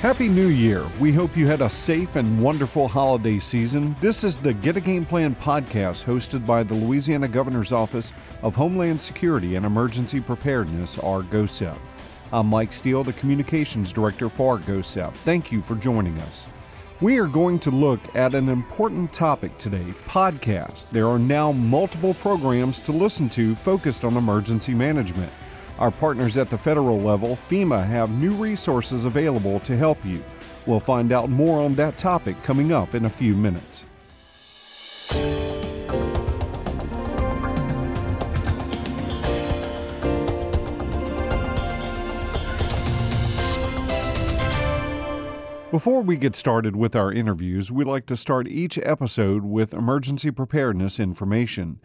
Happy New Year. We hope you had a safe and wonderful holiday season. This is the Get a Game Plan podcast hosted by the Louisiana Governor's Office of Homeland Security and Emergency Preparedness, or GOHSEP. I'm Mike Steele, the Communications Director for GOHSEP. Thank you for joining us. We are going to look at an important topic today podcasts. There are now multiple programs to listen to focused on emergency management. Our partners at the federal level, FEMA, have new resources available to help you. We'll find out more on that topic coming up in a few minutes. Before we get started with our interviews, we like to start each episode with emergency preparedness information.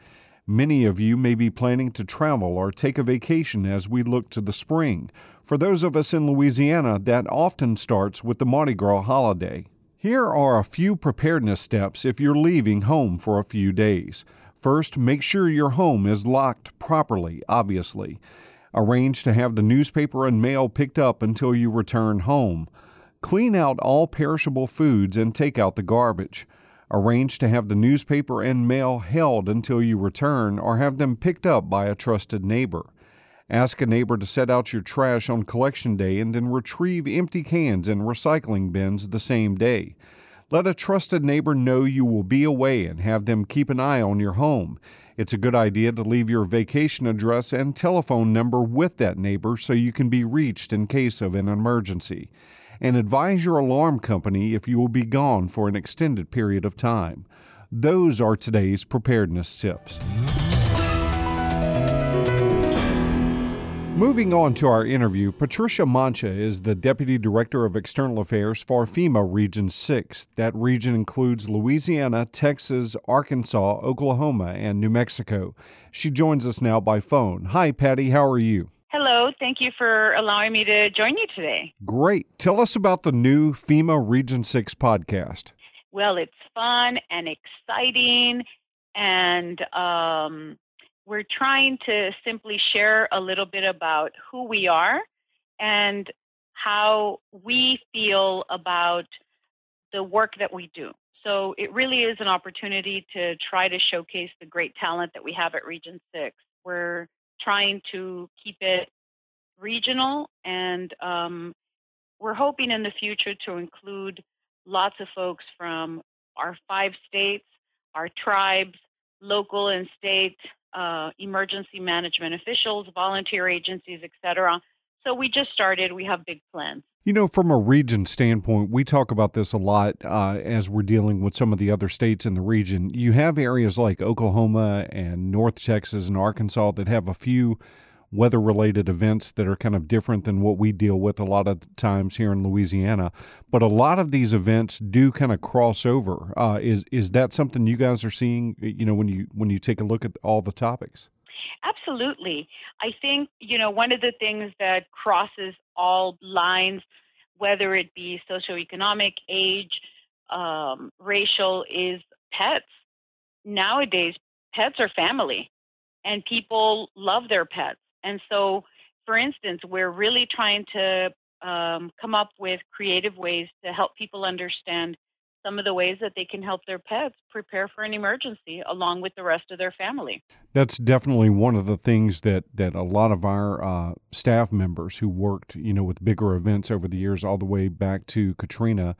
Many of you may be planning to travel or take a vacation as we look to the spring. For those of us in Louisiana, that often starts with the Mardi Gras holiday. Here are a few preparedness steps if you're leaving home for a few days. First, make sure your home is locked properly, obviously. Arrange to have the newspaper and mail picked up until you return home. Clean out all perishable foods and take out the garbage. Arrange to have the newspaper and mail held until you return or have them picked up by a trusted neighbor. Ask a neighbor to set out your trash on collection day and then retrieve empty cans in recycling bins the same day. Let a trusted neighbor know you will be away and have them keep an eye on your home. It's a good idea to leave your vacation address and telephone number with that neighbor so you can be reached in case of an emergency and advise your alarm company if you will be gone for an extended period of time. Those are today's preparedness tips. Moving on to our interview, Patricia Mancha is the Deputy Director of External Affairs for FEMA Region 6. That region includes Louisiana, Texas, Arkansas, Oklahoma, and New Mexico. She joins us now by phone. Hi, Patty. How are you? Hello, thank you for allowing me to join you today. Great. Tell us about the new FEMA Region 6 podcast. Well, it's fun and exciting, and um, we're trying to simply share a little bit about who we are and how we feel about the work that we do. So it really is an opportunity to try to showcase the great talent that we have at Region 6. We're trying to keep it regional, and um, we're hoping in the future to include lots of folks from our five states, our tribes, local and state uh, emergency management officials, volunteer agencies, etc. So we just started. We have big plans. You know, from a region standpoint, we talk about this a lot uh, as we're dealing with some of the other states in the region. You have areas like Oklahoma and North Texas and Arkansas that have a few weather related events that are kind of different than what we deal with a lot of times here in Louisiana. But a lot of these events do kind of cross over. Uh, is is that something you guys are seeing? You know, when you when you take a look at all the topics. Absolutely. I think, you know, one of the things that crosses all lines, whether it be socioeconomic, age, um, racial, is pets. Nowadays, pets are family and people love their pets. And so, for instance, we're really trying to um, come up with creative ways to help people understand some of the ways that they can help their pets prepare for an emergency along with the rest of their family. That's definitely one of the things that, that a lot of our uh, staff members who worked, you know, with bigger events over the years, all the way back to Katrina,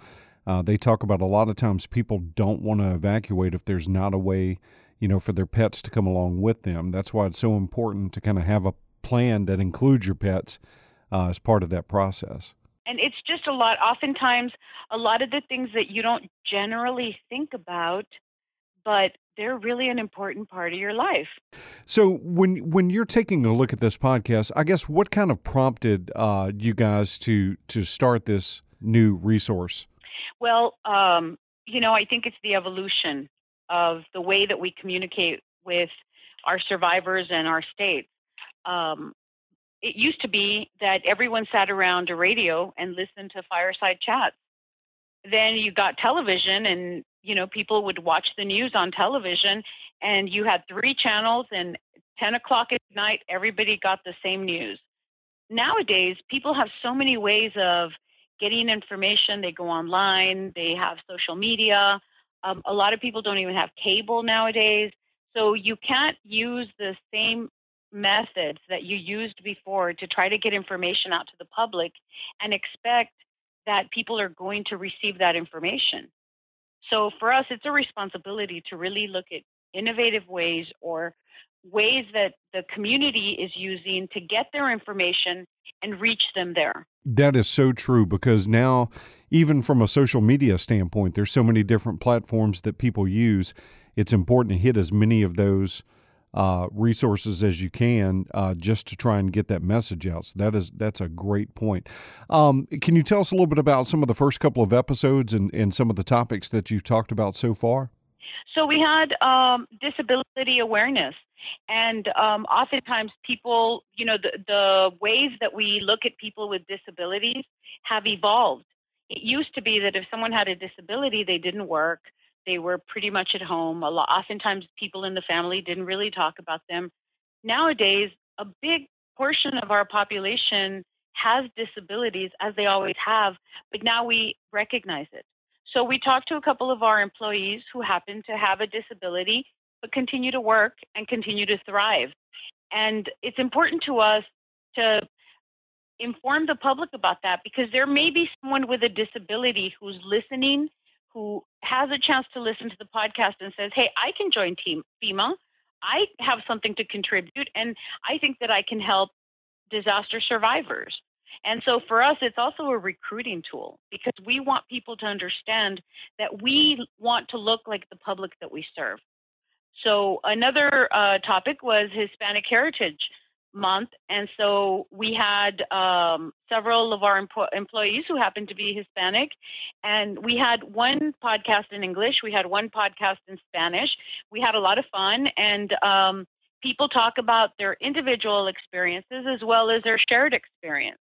uh, they talk about a lot of times people don't want to evacuate if there's not a way, you know, for their pets to come along with them. That's why it's so important to kind of have a plan that includes your pets uh, as part of that process. And it's just a lot oftentimes a lot of the things that you don't generally think about but they're really an important part of your life. So when when you're taking a look at this podcast i guess what kind of prompted uh, you guys to to start this new resource? Well um, you know i think it's the evolution of the way that we communicate with our survivors and our states um, it used to be that everyone sat around a radio and listened to fireside chats. Then you got television, and you know people would watch the news on television, and you had three channels, and 10 o'clock at night, everybody got the same news. Nowadays, people have so many ways of getting information. They go online, they have social media. Um, a lot of people don't even have cable nowadays. So you can't use the same methods that you used before to try to get information out to the public and expect that people are going to receive that information. So for us, it's a responsibility to really look at innovative ways or ways that the community is using to get their information and reach them there. That is so true because now, even from a social media standpoint, there's so many different platforms that people use. It's important to hit as many of those uh, resources as you can uh, just to try and get that message out. So that is that's a great point. Um, can you tell us a little bit about some of the first couple of episodes and, and some of the topics that you've talked about so far? So we had um, disability awareness. And um, oftentimes, people, you know, the, the ways that we look at people with disabilities have evolved. It used to be that if someone had a disability, they didn't work, they were pretty much at home. A lot, oftentimes, people in the family didn't really talk about them. Nowadays, a big portion of our population has disabilities, as they always have, but now we recognize it. So we talked to a couple of our employees who happen to have a disability, but continue to work and continue to thrive. And it's important to us to inform the public about that because there may be someone with a disability who's listening who has a chance to listen to the podcast and says, Hey, I can join Team FEMA. I have something to contribute, and I think that I can help disaster survivors. And so for us, it's also a recruiting tool because we want people to understand that we want to look like the public that we serve. So another uh, topic was Hispanic Heritage month. And so we had um, several of our empo- employees who happened to be Hispanic. And we had one podcast in English, we had one podcast in Spanish. We had a lot of fun. And um, people talk about their individual experiences as well as their shared experience.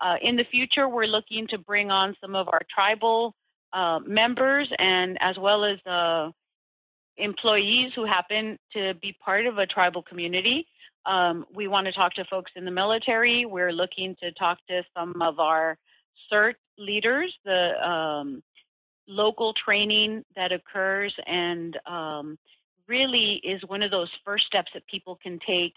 Uh, in the future, we're looking to bring on some of our tribal uh, members and as well as uh, employees who happen to be part of a tribal community um, we want to talk to folks in the military. We're looking to talk to some of our CERT leaders, the um, local training that occurs, and um, really is one of those first steps that people can take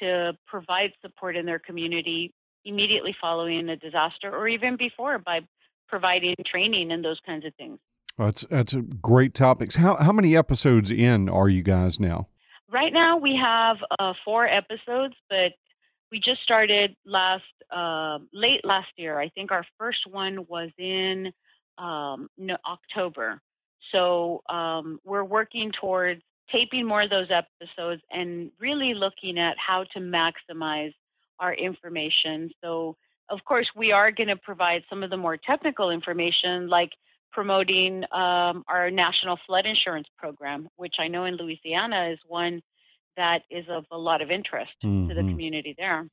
to provide support in their community immediately following a disaster or even before by providing training and those kinds of things. That's that's a great topics. How how many episodes in are you guys now? Right now we have uh, four episodes, but we just started last uh, late last year. I think our first one was in um, October. So um, we're working towards taping more of those episodes and really looking at how to maximize our information. So of course we are going to provide some of the more technical information like promoting um, our national flood insurance program, which I know in Louisiana is one that is of a lot of interest mm-hmm. to the mm-hmm. community there.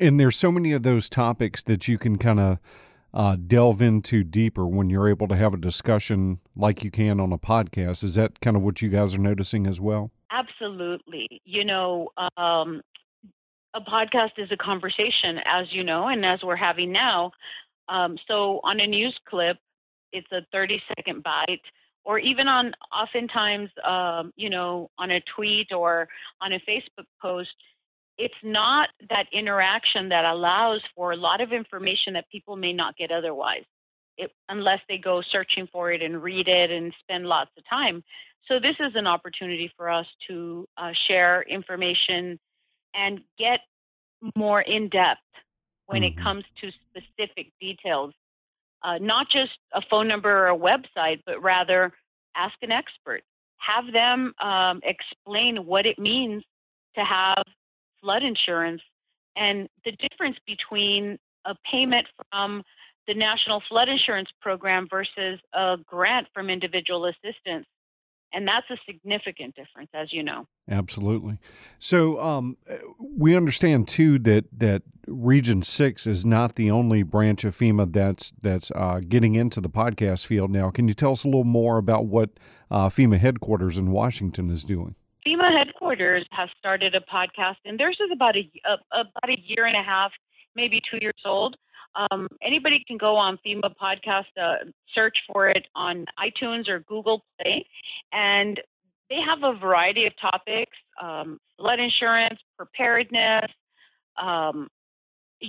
And there's so many of those topics that you can kind of uh, delve into deeper when you're able to have a discussion like you can on a podcast. Is that kind of what you guys are noticing as well? Absolutely. You know, um, a podcast is a conversation, as you know, and as we're having now. Um, so on a news clip, it's a 30 second bite or even on oftentimes um, you know on a tweet or on a facebook post it's not that interaction that allows for a lot of information that people may not get otherwise it, unless they go searching for it and read it and spend lots of time so this is an opportunity for us to uh, share information and get more in depth when mm-hmm. it comes to specific details uh, not just a phone number or a website, but rather ask an expert. Have them um, explain what it means to have flood insurance and the difference between a payment from the National Flood Insurance Program versus a grant from individual assistance and that's a significant difference, as you know. Absolutely. So um, we understand too that that Region Six is not the only branch of FEMA that's that's uh, getting into the podcast field now. Can you tell us a little more about what uh, FEMA headquarters in Washington is doing? FEMA headquarters has started a podcast, and theirs is about a, a about a year and a half, maybe two years old. um, anybody can go on FEMA podcast, uh, search for it on iTunes or Google Play, and they have a variety of topics: um, flood insurance, preparedness, um,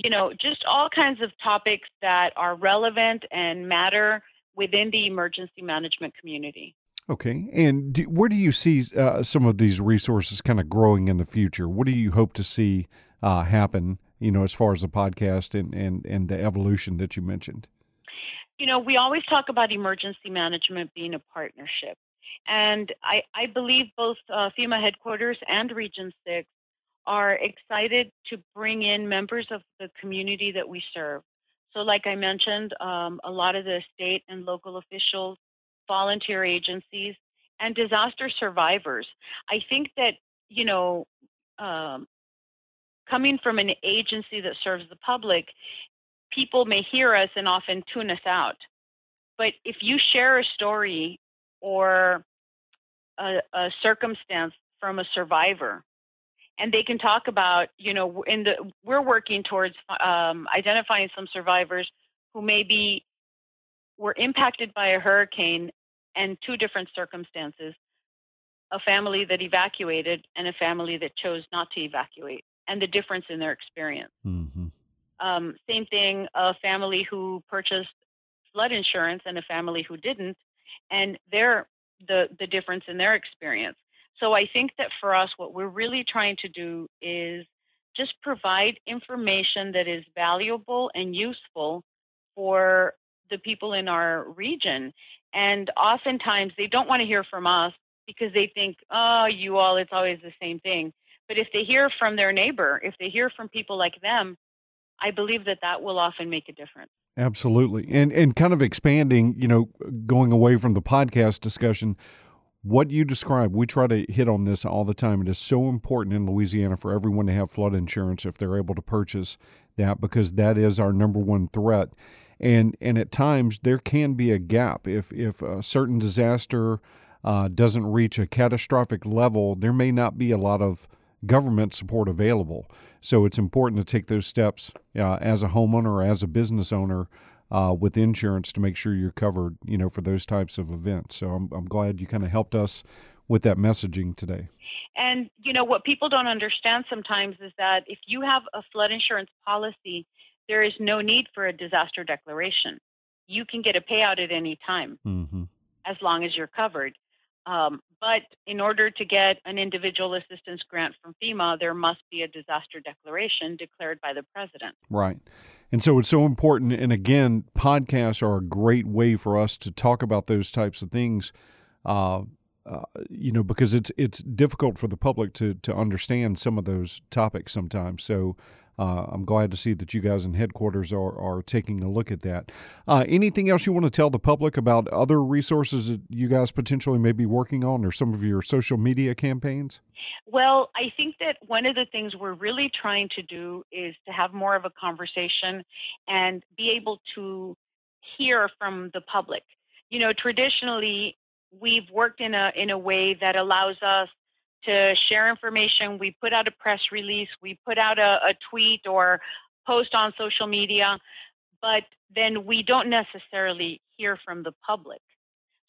you know, just all kinds of topics that are relevant and matter within the emergency management community. Okay. And do, where do you see uh, some of these resources kind of growing in the future? What do you hope to see uh, happen, you know, as far as the podcast and, and, and the evolution that you mentioned? You know, we always talk about emergency management being a partnership. And I, I believe both uh, FEMA headquarters and Region 6 are excited to bring in members of the community that we serve. So, like I mentioned, um, a lot of the state and local officials, volunteer agencies, and disaster survivors. I think that, you know, um, coming from an agency that serves the public, people may hear us and often tune us out. But if you share a story or a, a circumstance from a survivor, and they can talk about, you know, in the we're working towards um, identifying some survivors who maybe were impacted by a hurricane and two different circumstances a family that evacuated and a family that chose not to evacuate and the difference in their experience mm-hmm. um, same thing a family who purchased flood insurance and a family who didn't and their the the difference in their experience so I think that for us, what we're really trying to do is just provide information that is valuable and useful for the people in our region. And oftentimes they don't want to hear from us because they think, oh, you all, it's always the same thing. But if they hear from their neighbor, if they hear from people like them, I believe that that will often make a difference. Absolutely. And and kind of expanding, you know, going away from the podcast discussion, what you described, we try to hit on this all the time. It is so important in Louisiana for everyone to have flood insurance if they're able to purchase that because that is our number one threat. And and at times there can be a gap if if a certain disaster uh, doesn't reach a catastrophic level, there may not be a lot of government support available. So it's important to take those steps uh, as a homeowner or as a business owner uh, with insurance to make sure you're covered, you know, for those types of events. So I'm, I'm glad you kind of helped us with that messaging today. And, you know, what people don't understand sometimes is that if you have a flood insurance policy, there is no need for a disaster declaration. You can get a payout at any time mm-hmm. as long as you're covered. Um, but in order to get an individual assistance grant from FEMA, there must be a disaster declaration declared by the president. Right. And so it's so important. And again, podcasts are a great way for us to talk about those types of things. Uh, uh, you know, because it's it's difficult for the public to to understand some of those topics sometimes. So uh, I'm glad to see that you guys in headquarters are, are taking a look at that. Uh, anything else you want to tell the public about other resources that you guys potentially may be working on or some of your social media campaigns? Well, I think that one of the things we're really trying to do is to have more of a conversation and be able to hear from the public. You know, traditionally, we've worked in a in a way that allows us to share information. We put out a press release, we put out a, a tweet or post on social media, but then we don't necessarily hear from the public.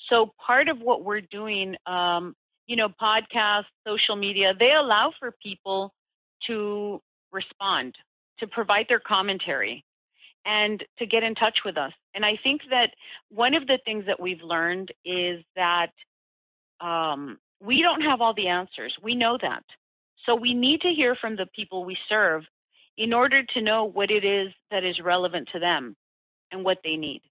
So part of what we're doing, um, you know, podcasts, social media, they allow for people to respond, to provide their commentary, and to get in touch with us. And I think that one of the things that we've learned is that um, we don't have all the answers. We know that. So we need to hear from the people we serve in order to know what it is that is relevant to them and what they need.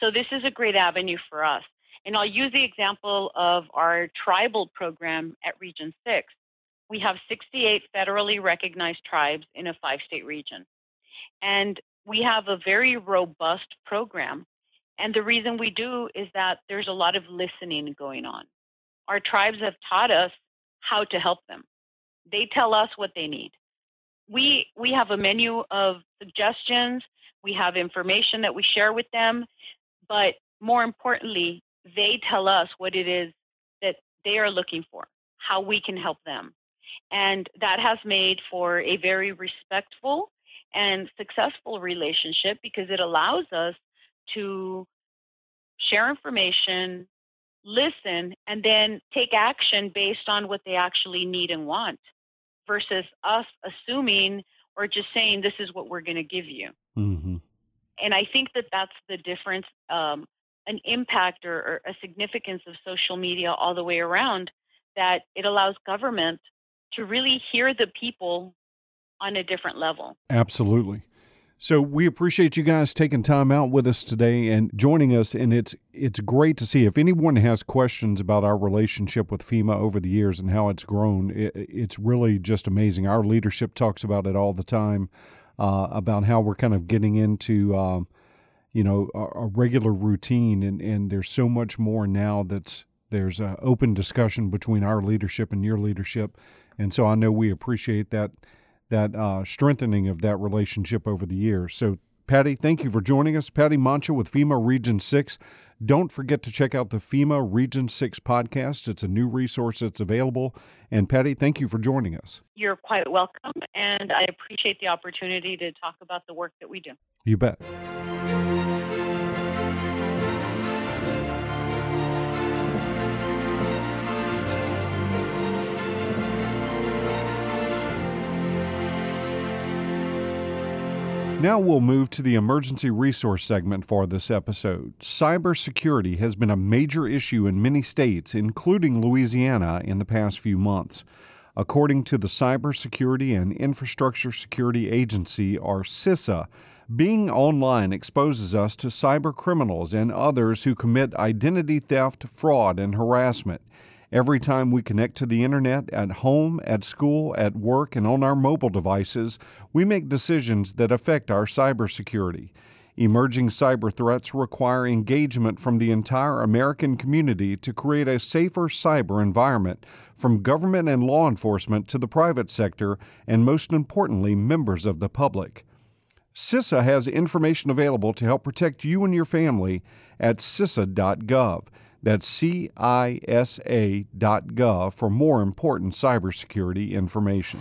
So this is a great avenue for us. And I'll use the example of our tribal program at Region 6. We have 68 federally recognized tribes in a five state region. And we have a very robust program. And the reason we do is that there's a lot of listening going on our tribes have taught us how to help them. They tell us what they need. We we have a menu of suggestions, we have information that we share with them, but more importantly, they tell us what it is that they are looking for, how we can help them. And that has made for a very respectful and successful relationship because it allows us to share information, listen, and then take action based on what they actually need and want versus us assuming or just saying, this is what we're going to give you. Mm-hmm. And I think that that's the difference, um, an impact or, or a significance of social media all the way around, that it allows government to really hear the people on a different level. Absolutely. So we appreciate you guys taking time out with us today and joining us. And it's it's great to see if anyone has questions about our relationship with FEMA over the years and how it's grown it, it's really just amazing. Our leadership talks about it all the time uh, about how we're kind of getting into um, you know a, a, regular routine. And and there's so much more now that's there's an open discussion between our leadership and your leadership. And so I know we appreciate that that uh, strengthening of that relationship over the years. So, Patty, thank you for joining us. Patty Mancha with FEMA Region 6. Don't forget to check out the FEMA Region 6 podcast. It's a new resource that's available. And Patty, thank you for joining us. You're quite welcome, and I appreciate the opportunity to talk about the work that we do. You bet. Now we'll move to the emergency resource segment for this episode. Cybersecurity has been a major issue in many states, including Louisiana, in the past few months. According to the Cybersecurity and Infrastructure Security Agency, or CISA, being online exposes us to cyber criminals and others who commit identity theft, fraud, and harassment. Every time we connect to the internet at home, at school, at work, and on our mobile devices, we make decisions that affect our cybersecurity. Emerging cyber threats require engagement from the entire American community to create a safer cyber environment, from government and law enforcement to the private sector, and most importantly, members of the public. CISA has information available to help protect you and your family at CISA.gov. That's CISA.gov for more important cybersecurity information.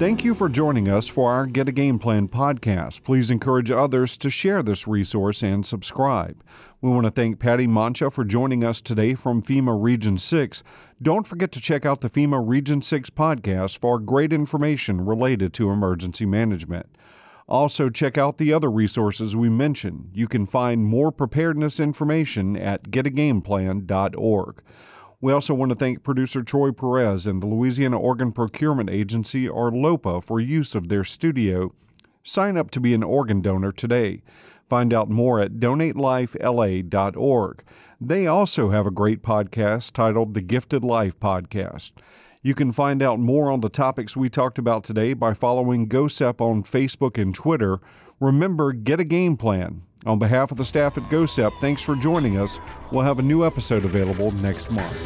Thank you for joining us for our Get a Game Plan podcast. Please encourage others to share this resource and subscribe. We want to thank Patty Mancha for joining us today from FEMA Region 6. Don't forget to check out the FEMA Region 6 podcast for great information related to emergency management. Also, check out the other resources we mentioned. You can find more preparedness information at getagameplan.org. We also want to thank producer Troy Perez and the Louisiana Organ Procurement Agency, or LOPA, for use of their studio. Sign up to be an organ donor today. Find out more at donatelifela.org. They also have a great podcast titled The Gifted Life Podcast. You can find out more on the topics we talked about today by following GOHSEP on Facebook and Twitter. Remember, get a game plan. On behalf of the staff at GOHSEP, thanks for joining us. We'll have a new episode available next month.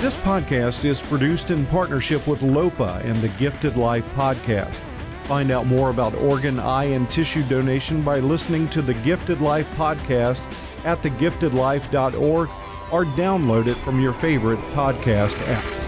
This podcast is produced in partnership with LOPA and the Gifted Life Podcast. Find out more about organ, eye, and tissue donation by listening to the Gifted Life podcast at thegiftedlife.org or download it from your favorite podcast app.